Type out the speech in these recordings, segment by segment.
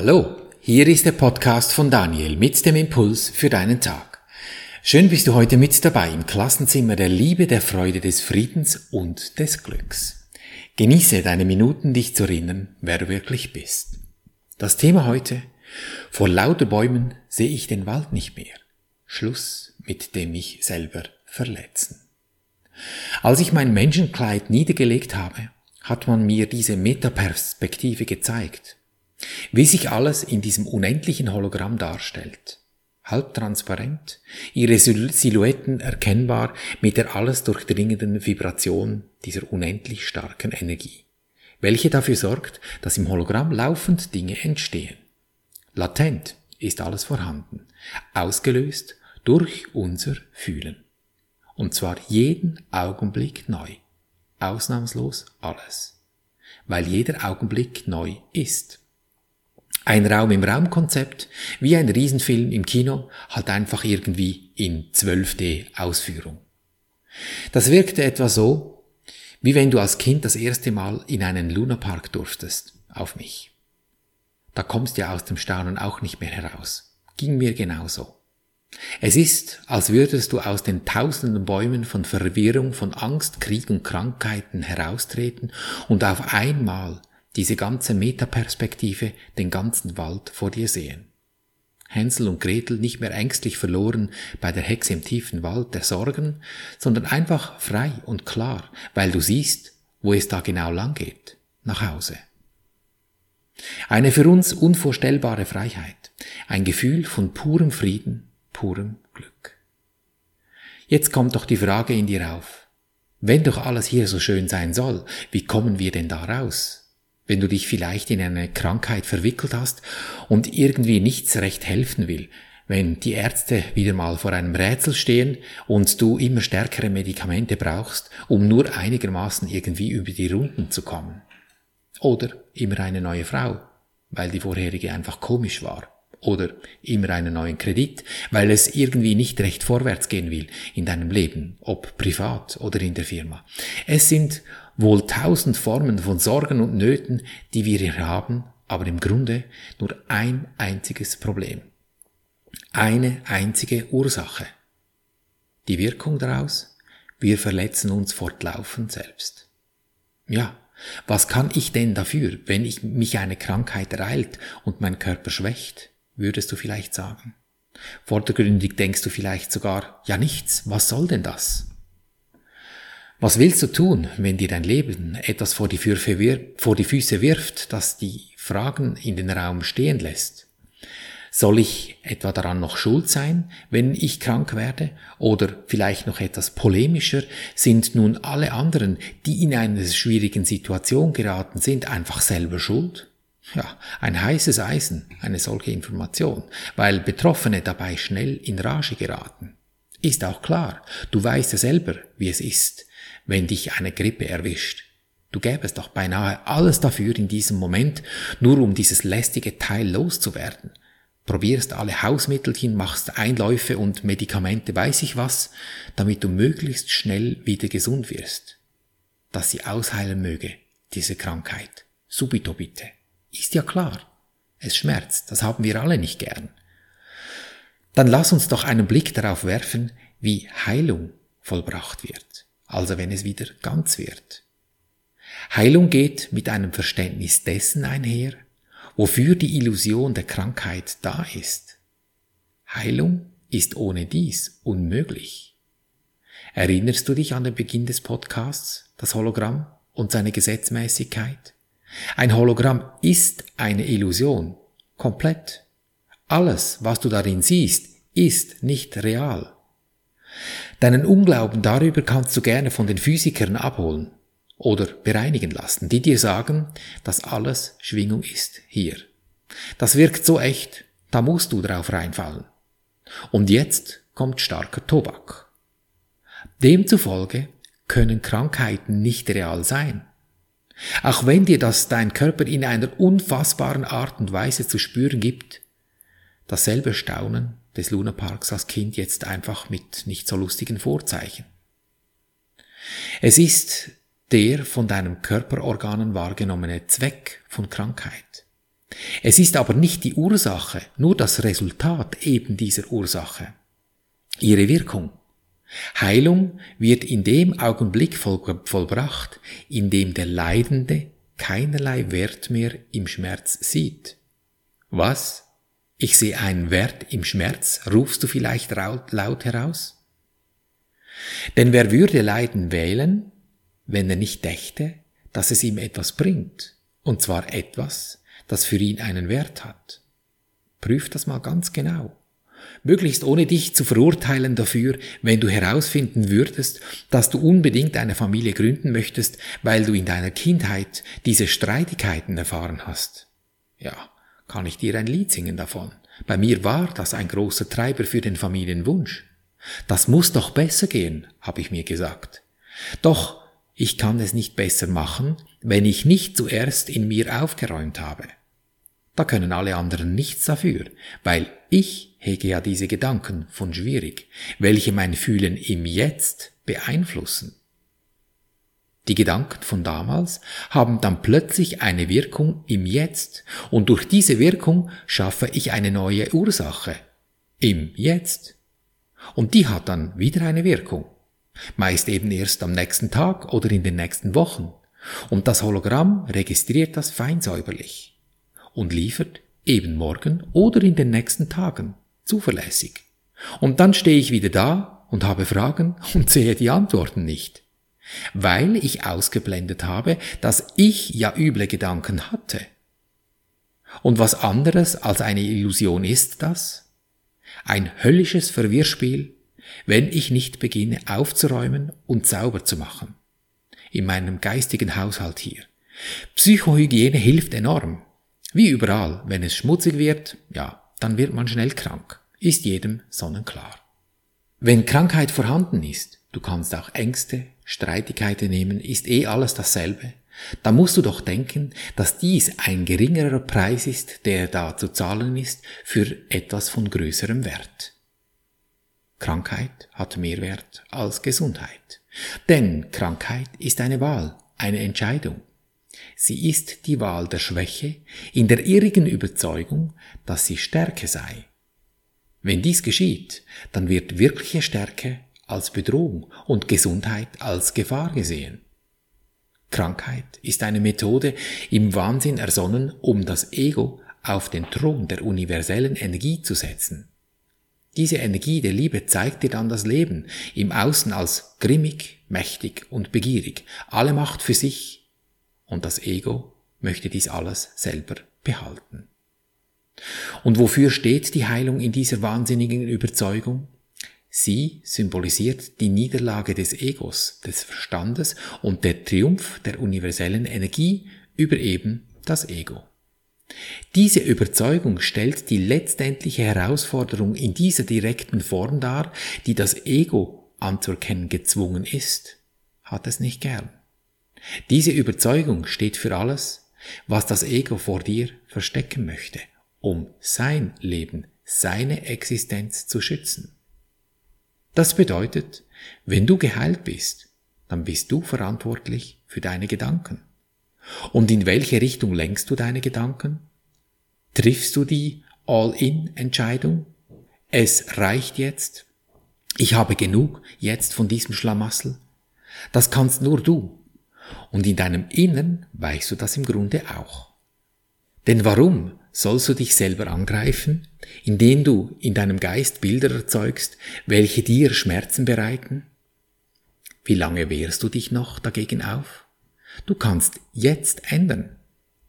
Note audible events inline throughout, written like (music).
Hallo, hier ist der Podcast von Daniel mit dem Impuls für deinen Tag. Schön bist du heute mit dabei im Klassenzimmer der Liebe, der Freude, des Friedens und des Glücks. Genieße deine Minuten, dich zu erinnern, wer du wirklich bist. Das Thema heute, vor lauter Bäumen sehe ich den Wald nicht mehr. Schluss mit dem mich selber verletzen. Als ich mein Menschenkleid niedergelegt habe, hat man mir diese Metaperspektive gezeigt wie sich alles in diesem unendlichen Hologramm darstellt. Halbtransparent, ihre Silhouetten erkennbar mit der alles durchdringenden Vibration dieser unendlich starken Energie, welche dafür sorgt, dass im Hologramm laufend Dinge entstehen. Latent ist alles vorhanden, ausgelöst durch unser Fühlen. Und zwar jeden Augenblick neu. Ausnahmslos alles. Weil jeder Augenblick neu ist. Ein Raum im Raumkonzept, wie ein Riesenfilm im Kino, halt einfach irgendwie in 12D Ausführung. Das wirkte etwa so, wie wenn du als Kind das erste Mal in einen Lunapark durftest, auf mich. Da kommst du ja aus dem Staunen auch nicht mehr heraus. Ging mir genauso. Es ist, als würdest du aus den tausenden Bäumen von Verwirrung, von Angst, Krieg und Krankheiten heraustreten und auf einmal diese ganze Metaperspektive, den ganzen Wald vor dir sehen. Hänsel und Gretel nicht mehr ängstlich verloren bei der Hexe im tiefen Wald der Sorgen, sondern einfach frei und klar, weil du siehst, wo es da genau lang geht, nach Hause. Eine für uns unvorstellbare Freiheit, ein Gefühl von purem Frieden, purem Glück. Jetzt kommt doch die Frage in dir auf. Wenn doch alles hier so schön sein soll, wie kommen wir denn da raus? Wenn du dich vielleicht in eine Krankheit verwickelt hast und irgendwie nichts recht helfen will, wenn die Ärzte wieder mal vor einem Rätsel stehen und du immer stärkere Medikamente brauchst, um nur einigermaßen irgendwie über die Runden zu kommen. Oder immer eine neue Frau, weil die vorherige einfach komisch war. Oder immer einen neuen Kredit, weil es irgendwie nicht recht vorwärts gehen will in deinem Leben, ob privat oder in der Firma. Es sind wohl tausend Formen von Sorgen und Nöten, die wir hier haben, aber im Grunde nur ein einziges Problem. Eine einzige Ursache. Die Wirkung daraus? Wir verletzen uns fortlaufend selbst. Ja, was kann ich denn dafür, wenn ich mich eine Krankheit ereilt und mein Körper schwächt, würdest du vielleicht sagen? Vordergründig denkst du vielleicht sogar, ja nichts, was soll denn das? Was willst du tun, wenn dir dein Leben etwas vor die, vor die Füße wirft, das die Fragen in den Raum stehen lässt? Soll ich etwa daran noch schuld sein, wenn ich krank werde? Oder vielleicht noch etwas polemischer, sind nun alle anderen, die in einer schwierigen Situation geraten sind, einfach selber schuld? Ja, ein heißes Eisen, eine solche Information, weil Betroffene dabei schnell in Rage geraten. Ist auch klar, du weißt ja selber, wie es ist wenn dich eine Grippe erwischt. Du gäbest doch beinahe alles dafür in diesem Moment, nur um dieses lästige Teil loszuwerden. Probierst alle Hausmittelchen, machst Einläufe und Medikamente, weiß ich was, damit du möglichst schnell wieder gesund wirst. Dass sie ausheilen möge, diese Krankheit. Subito bitte. Ist ja klar. Es schmerzt, das haben wir alle nicht gern. Dann lass uns doch einen Blick darauf werfen, wie Heilung vollbracht wird also wenn es wieder ganz wird. Heilung geht mit einem Verständnis dessen einher, wofür die Illusion der Krankheit da ist. Heilung ist ohne dies unmöglich. Erinnerst du dich an den Beginn des Podcasts, das Hologramm und seine Gesetzmäßigkeit? Ein Hologramm ist eine Illusion, komplett. Alles, was du darin siehst, ist nicht real. Deinen Unglauben darüber kannst du gerne von den Physikern abholen oder bereinigen lassen, die dir sagen, dass alles Schwingung ist hier. Das wirkt so echt, da musst du drauf reinfallen. Und jetzt kommt starker Tobak. Demzufolge können Krankheiten nicht real sein. Auch wenn dir das dein Körper in einer unfassbaren Art und Weise zu spüren gibt, dasselbe Staunen des Lunaparks als Kind jetzt einfach mit nicht so lustigen Vorzeichen. Es ist der von deinem Körperorganen wahrgenommene Zweck von Krankheit. Es ist aber nicht die Ursache, nur das Resultat eben dieser Ursache. Ihre Wirkung. Heilung wird in dem Augenblick voll, vollbracht, in dem der Leidende keinerlei Wert mehr im Schmerz sieht. Was? Ich sehe einen Wert im Schmerz, rufst du vielleicht laut heraus? Denn wer würde Leiden wählen, wenn er nicht dächte, dass es ihm etwas bringt, und zwar etwas, das für ihn einen Wert hat? Prüf das mal ganz genau möglichst ohne dich zu verurteilen dafür, wenn du herausfinden würdest, dass du unbedingt eine Familie gründen möchtest, weil du in deiner Kindheit diese Streitigkeiten erfahren hast. Ja, kann ich dir ein Lied singen davon. Bei mir war das ein großer Treiber für den Familienwunsch. Das muss doch besser gehen, habe ich mir gesagt. Doch ich kann es nicht besser machen, wenn ich nicht zuerst in mir aufgeräumt habe. Da können alle anderen nichts dafür, weil ich hege ja diese Gedanken von schwierig, welche mein Fühlen im Jetzt beeinflussen. Die Gedanken von damals haben dann plötzlich eine Wirkung im Jetzt und durch diese Wirkung schaffe ich eine neue Ursache im Jetzt. Und die hat dann wieder eine Wirkung. Meist eben erst am nächsten Tag oder in den nächsten Wochen. Und das Hologramm registriert das feinsäuberlich und liefert eben morgen oder in den nächsten Tagen zuverlässig. Und dann stehe ich wieder da und habe Fragen und (laughs) sehe die Antworten nicht. Weil ich ausgeblendet habe, dass ich ja üble Gedanken hatte. Und was anderes als eine Illusion ist das? Ein höllisches Verwirrspiel, wenn ich nicht beginne aufzuräumen und sauber zu machen. In meinem geistigen Haushalt hier. Psychohygiene hilft enorm. Wie überall, wenn es schmutzig wird, ja, dann wird man schnell krank. Ist jedem sonnenklar. Wenn Krankheit vorhanden ist, du kannst auch Ängste, Streitigkeiten nehmen, ist eh alles dasselbe, dann musst du doch denken, dass dies ein geringerer Preis ist, der da zu zahlen ist für etwas von größerem Wert. Krankheit hat mehr Wert als Gesundheit. Denn Krankheit ist eine Wahl, eine Entscheidung. Sie ist die Wahl der Schwäche in der irrigen Überzeugung, dass sie Stärke sei. Wenn dies geschieht, dann wird wirkliche Stärke als Bedrohung und Gesundheit als Gefahr gesehen. Krankheit ist eine Methode im Wahnsinn ersonnen, um das Ego auf den Thron der universellen Energie zu setzen. Diese Energie der Liebe zeigt dir dann das Leben im Außen als grimmig, mächtig und begierig, alle Macht für sich, und das Ego möchte dies alles selber behalten. Und wofür steht die Heilung in dieser wahnsinnigen Überzeugung? Sie symbolisiert die Niederlage des Egos, des Verstandes und der Triumph der universellen Energie über eben das Ego. Diese Überzeugung stellt die letztendliche Herausforderung in dieser direkten Form dar, die das Ego anzuerkennen gezwungen ist, hat es nicht gern. Diese Überzeugung steht für alles, was das Ego vor dir verstecken möchte, um sein Leben, seine Existenz zu schützen. Das bedeutet, wenn du geheilt bist, dann bist du verantwortlich für deine Gedanken. Und in welche Richtung lenkst du deine Gedanken? Triffst du die All-in-Entscheidung? Es reicht jetzt. Ich habe genug jetzt von diesem Schlamassel. Das kannst nur du. Und in deinem Innern weißt du das im Grunde auch. Denn warum sollst du dich selber angreifen, indem du in deinem Geist Bilder erzeugst, welche dir Schmerzen bereiten? Wie lange wehrst du dich noch dagegen auf? Du kannst jetzt ändern.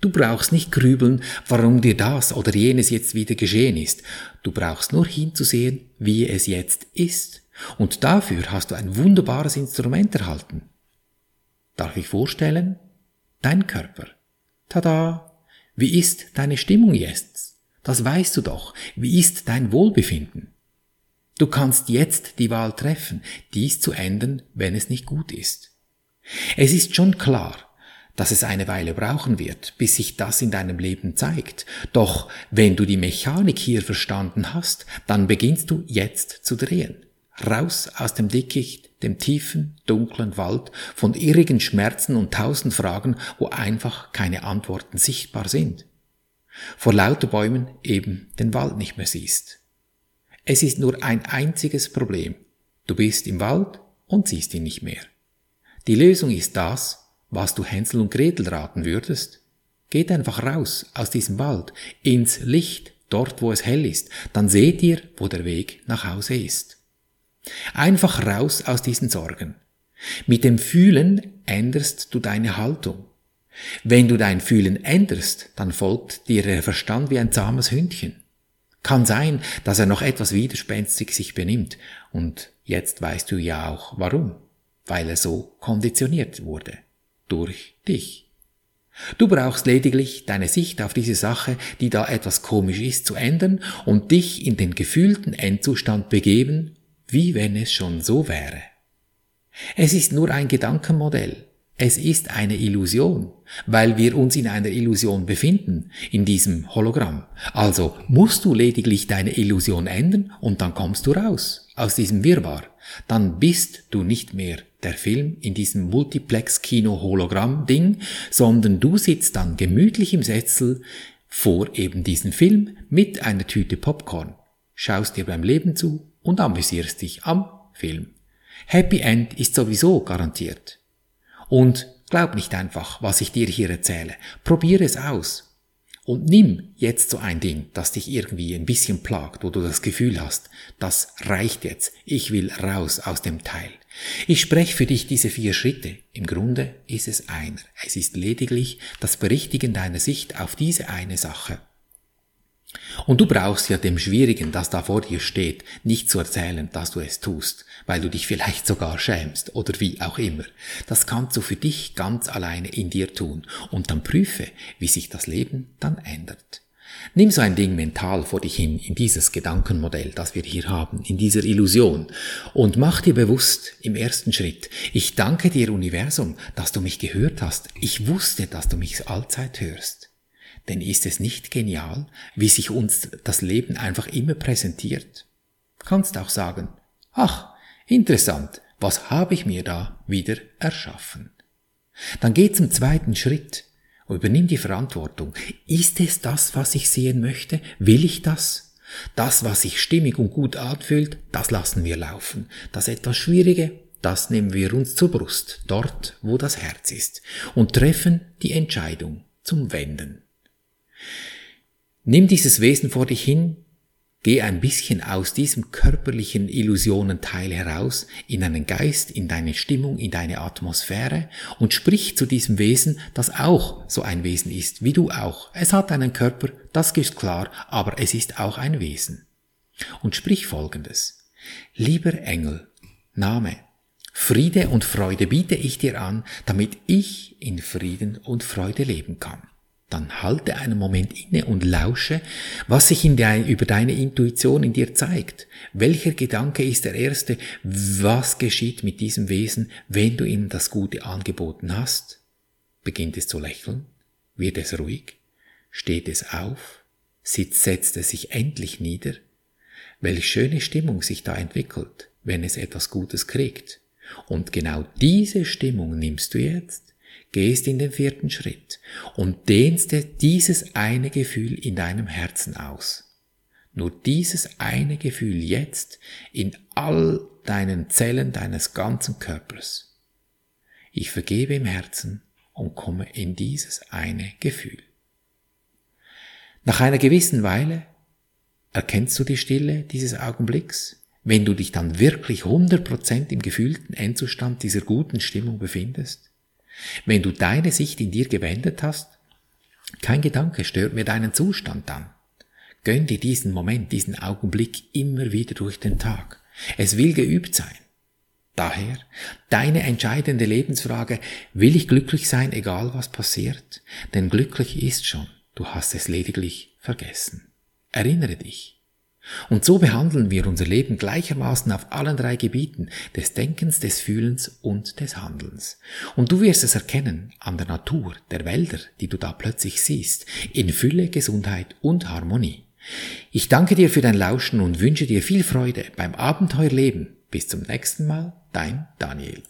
Du brauchst nicht grübeln, warum dir das oder jenes jetzt wieder geschehen ist. Du brauchst nur hinzusehen, wie es jetzt ist. Und dafür hast du ein wunderbares Instrument erhalten. Darf ich vorstellen? Dein Körper. Tada! Wie ist deine Stimmung jetzt? Das weißt du doch. Wie ist dein Wohlbefinden? Du kannst jetzt die Wahl treffen, dies zu ändern, wenn es nicht gut ist. Es ist schon klar, dass es eine Weile brauchen wird, bis sich das in deinem Leben zeigt. Doch wenn du die Mechanik hier verstanden hast, dann beginnst du jetzt zu drehen. Raus aus dem Dickicht, dem tiefen, dunklen Wald von irrigen Schmerzen und tausend Fragen, wo einfach keine Antworten sichtbar sind. vor lauter Bäumen eben den Wald nicht mehr siehst. Es ist nur ein einziges Problem. Du bist im Wald und siehst ihn nicht mehr. Die Lösung ist das, was du Hänsel und Gretel raten würdest. Geht einfach raus aus diesem Wald, ins Licht, dort wo es hell ist, dann seht ihr, wo der Weg nach Hause ist. Einfach raus aus diesen Sorgen. Mit dem Fühlen änderst du deine Haltung. Wenn du dein Fühlen änderst, dann folgt dir der Verstand wie ein zahmes Hündchen. Kann sein, dass er noch etwas widerspenstig sich benimmt, und jetzt weißt du ja auch warum, weil er so konditioniert wurde, durch dich. Du brauchst lediglich deine Sicht auf diese Sache, die da etwas komisch ist, zu ändern und dich in den gefühlten Endzustand begeben, wie wenn es schon so wäre. Es ist nur ein Gedankenmodell, es ist eine Illusion, weil wir uns in einer Illusion befinden, in diesem Hologramm. Also musst du lediglich deine Illusion ändern und dann kommst du raus aus diesem Wirrwarr. Dann bist du nicht mehr der Film in diesem Multiplex-Kino-Hologramm-Ding, sondern du sitzt dann gemütlich im Sessel vor eben diesem Film mit einer Tüte Popcorn, schaust dir beim Leben zu und amüsierst dich am Film. Happy End ist sowieso garantiert. Und glaub nicht einfach, was ich dir hier erzähle. Probiere es aus. Und nimm jetzt so ein Ding, das dich irgendwie ein bisschen plagt, wo du das Gefühl hast, das reicht jetzt, ich will raus aus dem Teil. Ich spreche für dich diese vier Schritte. Im Grunde ist es einer. Es ist lediglich das Berichtigen deiner Sicht auf diese eine Sache. Und du brauchst ja dem Schwierigen, das da vor dir steht, nicht zu erzählen, dass du es tust, weil du dich vielleicht sogar schämst oder wie auch immer. Das kannst du für dich ganz alleine in dir tun und dann prüfe, wie sich das Leben dann ändert. Nimm so ein Ding mental vor dich hin in dieses Gedankenmodell, das wir hier haben, in dieser Illusion und mach dir bewusst im ersten Schritt, ich danke dir Universum, dass du mich gehört hast. Ich wusste, dass du mich allzeit hörst. Denn ist es nicht genial, wie sich uns das Leben einfach immer präsentiert? Kannst auch sagen, ach, interessant, was habe ich mir da wieder erschaffen? Dann geh zum zweiten Schritt und übernimm die Verantwortung. Ist es das, was ich sehen möchte? Will ich das? Das, was sich stimmig und gut anfühlt, das lassen wir laufen. Das etwas Schwierige, das nehmen wir uns zur Brust, dort, wo das Herz ist, und treffen die Entscheidung zum Wenden. Nimm dieses Wesen vor dich hin, geh ein bisschen aus diesem körperlichen Illusionenteil heraus in deinen Geist, in deine Stimmung, in deine Atmosphäre und sprich zu diesem Wesen, das auch so ein Wesen ist, wie du auch. Es hat einen Körper, das ist klar, aber es ist auch ein Wesen. Und sprich folgendes. Lieber Engel, Name, Friede und Freude biete ich dir an, damit ich in Frieden und Freude leben kann dann halte einen Moment inne und lausche, was sich in der, über deine Intuition in dir zeigt. Welcher Gedanke ist der erste? Was geschieht mit diesem Wesen, wenn du ihm das Gute angeboten hast? Beginnt es zu lächeln? Wird es ruhig? Steht es auf? Sitzt, setzt es sich endlich nieder? Welch schöne Stimmung sich da entwickelt, wenn es etwas Gutes kriegt. Und genau diese Stimmung nimmst du jetzt gehst in den vierten Schritt und dehnst dieses eine Gefühl in deinem Herzen aus. Nur dieses eine Gefühl jetzt in all deinen Zellen deines ganzen Körpers. Ich vergebe im Herzen und komme in dieses eine Gefühl. Nach einer gewissen Weile erkennst du die Stille dieses Augenblicks, wenn du dich dann wirklich 100% im gefühlten Endzustand dieser guten Stimmung befindest? Wenn du deine Sicht in dir gewendet hast, kein Gedanke stört mir deinen Zustand an. Gönn dir diesen Moment, diesen Augenblick immer wieder durch den Tag. Es will geübt sein. Daher deine entscheidende Lebensfrage, will ich glücklich sein, egal was passiert? Denn glücklich ist schon, du hast es lediglich vergessen. Erinnere dich. Und so behandeln wir unser Leben gleichermaßen auf allen drei Gebieten des Denkens, des Fühlens und des Handelns. Und du wirst es erkennen an der Natur, der Wälder, die du da plötzlich siehst, in Fülle, Gesundheit und Harmonie. Ich danke dir für dein Lauschen und wünsche dir viel Freude beim Abenteuerleben. Bis zum nächsten Mal, dein Daniel.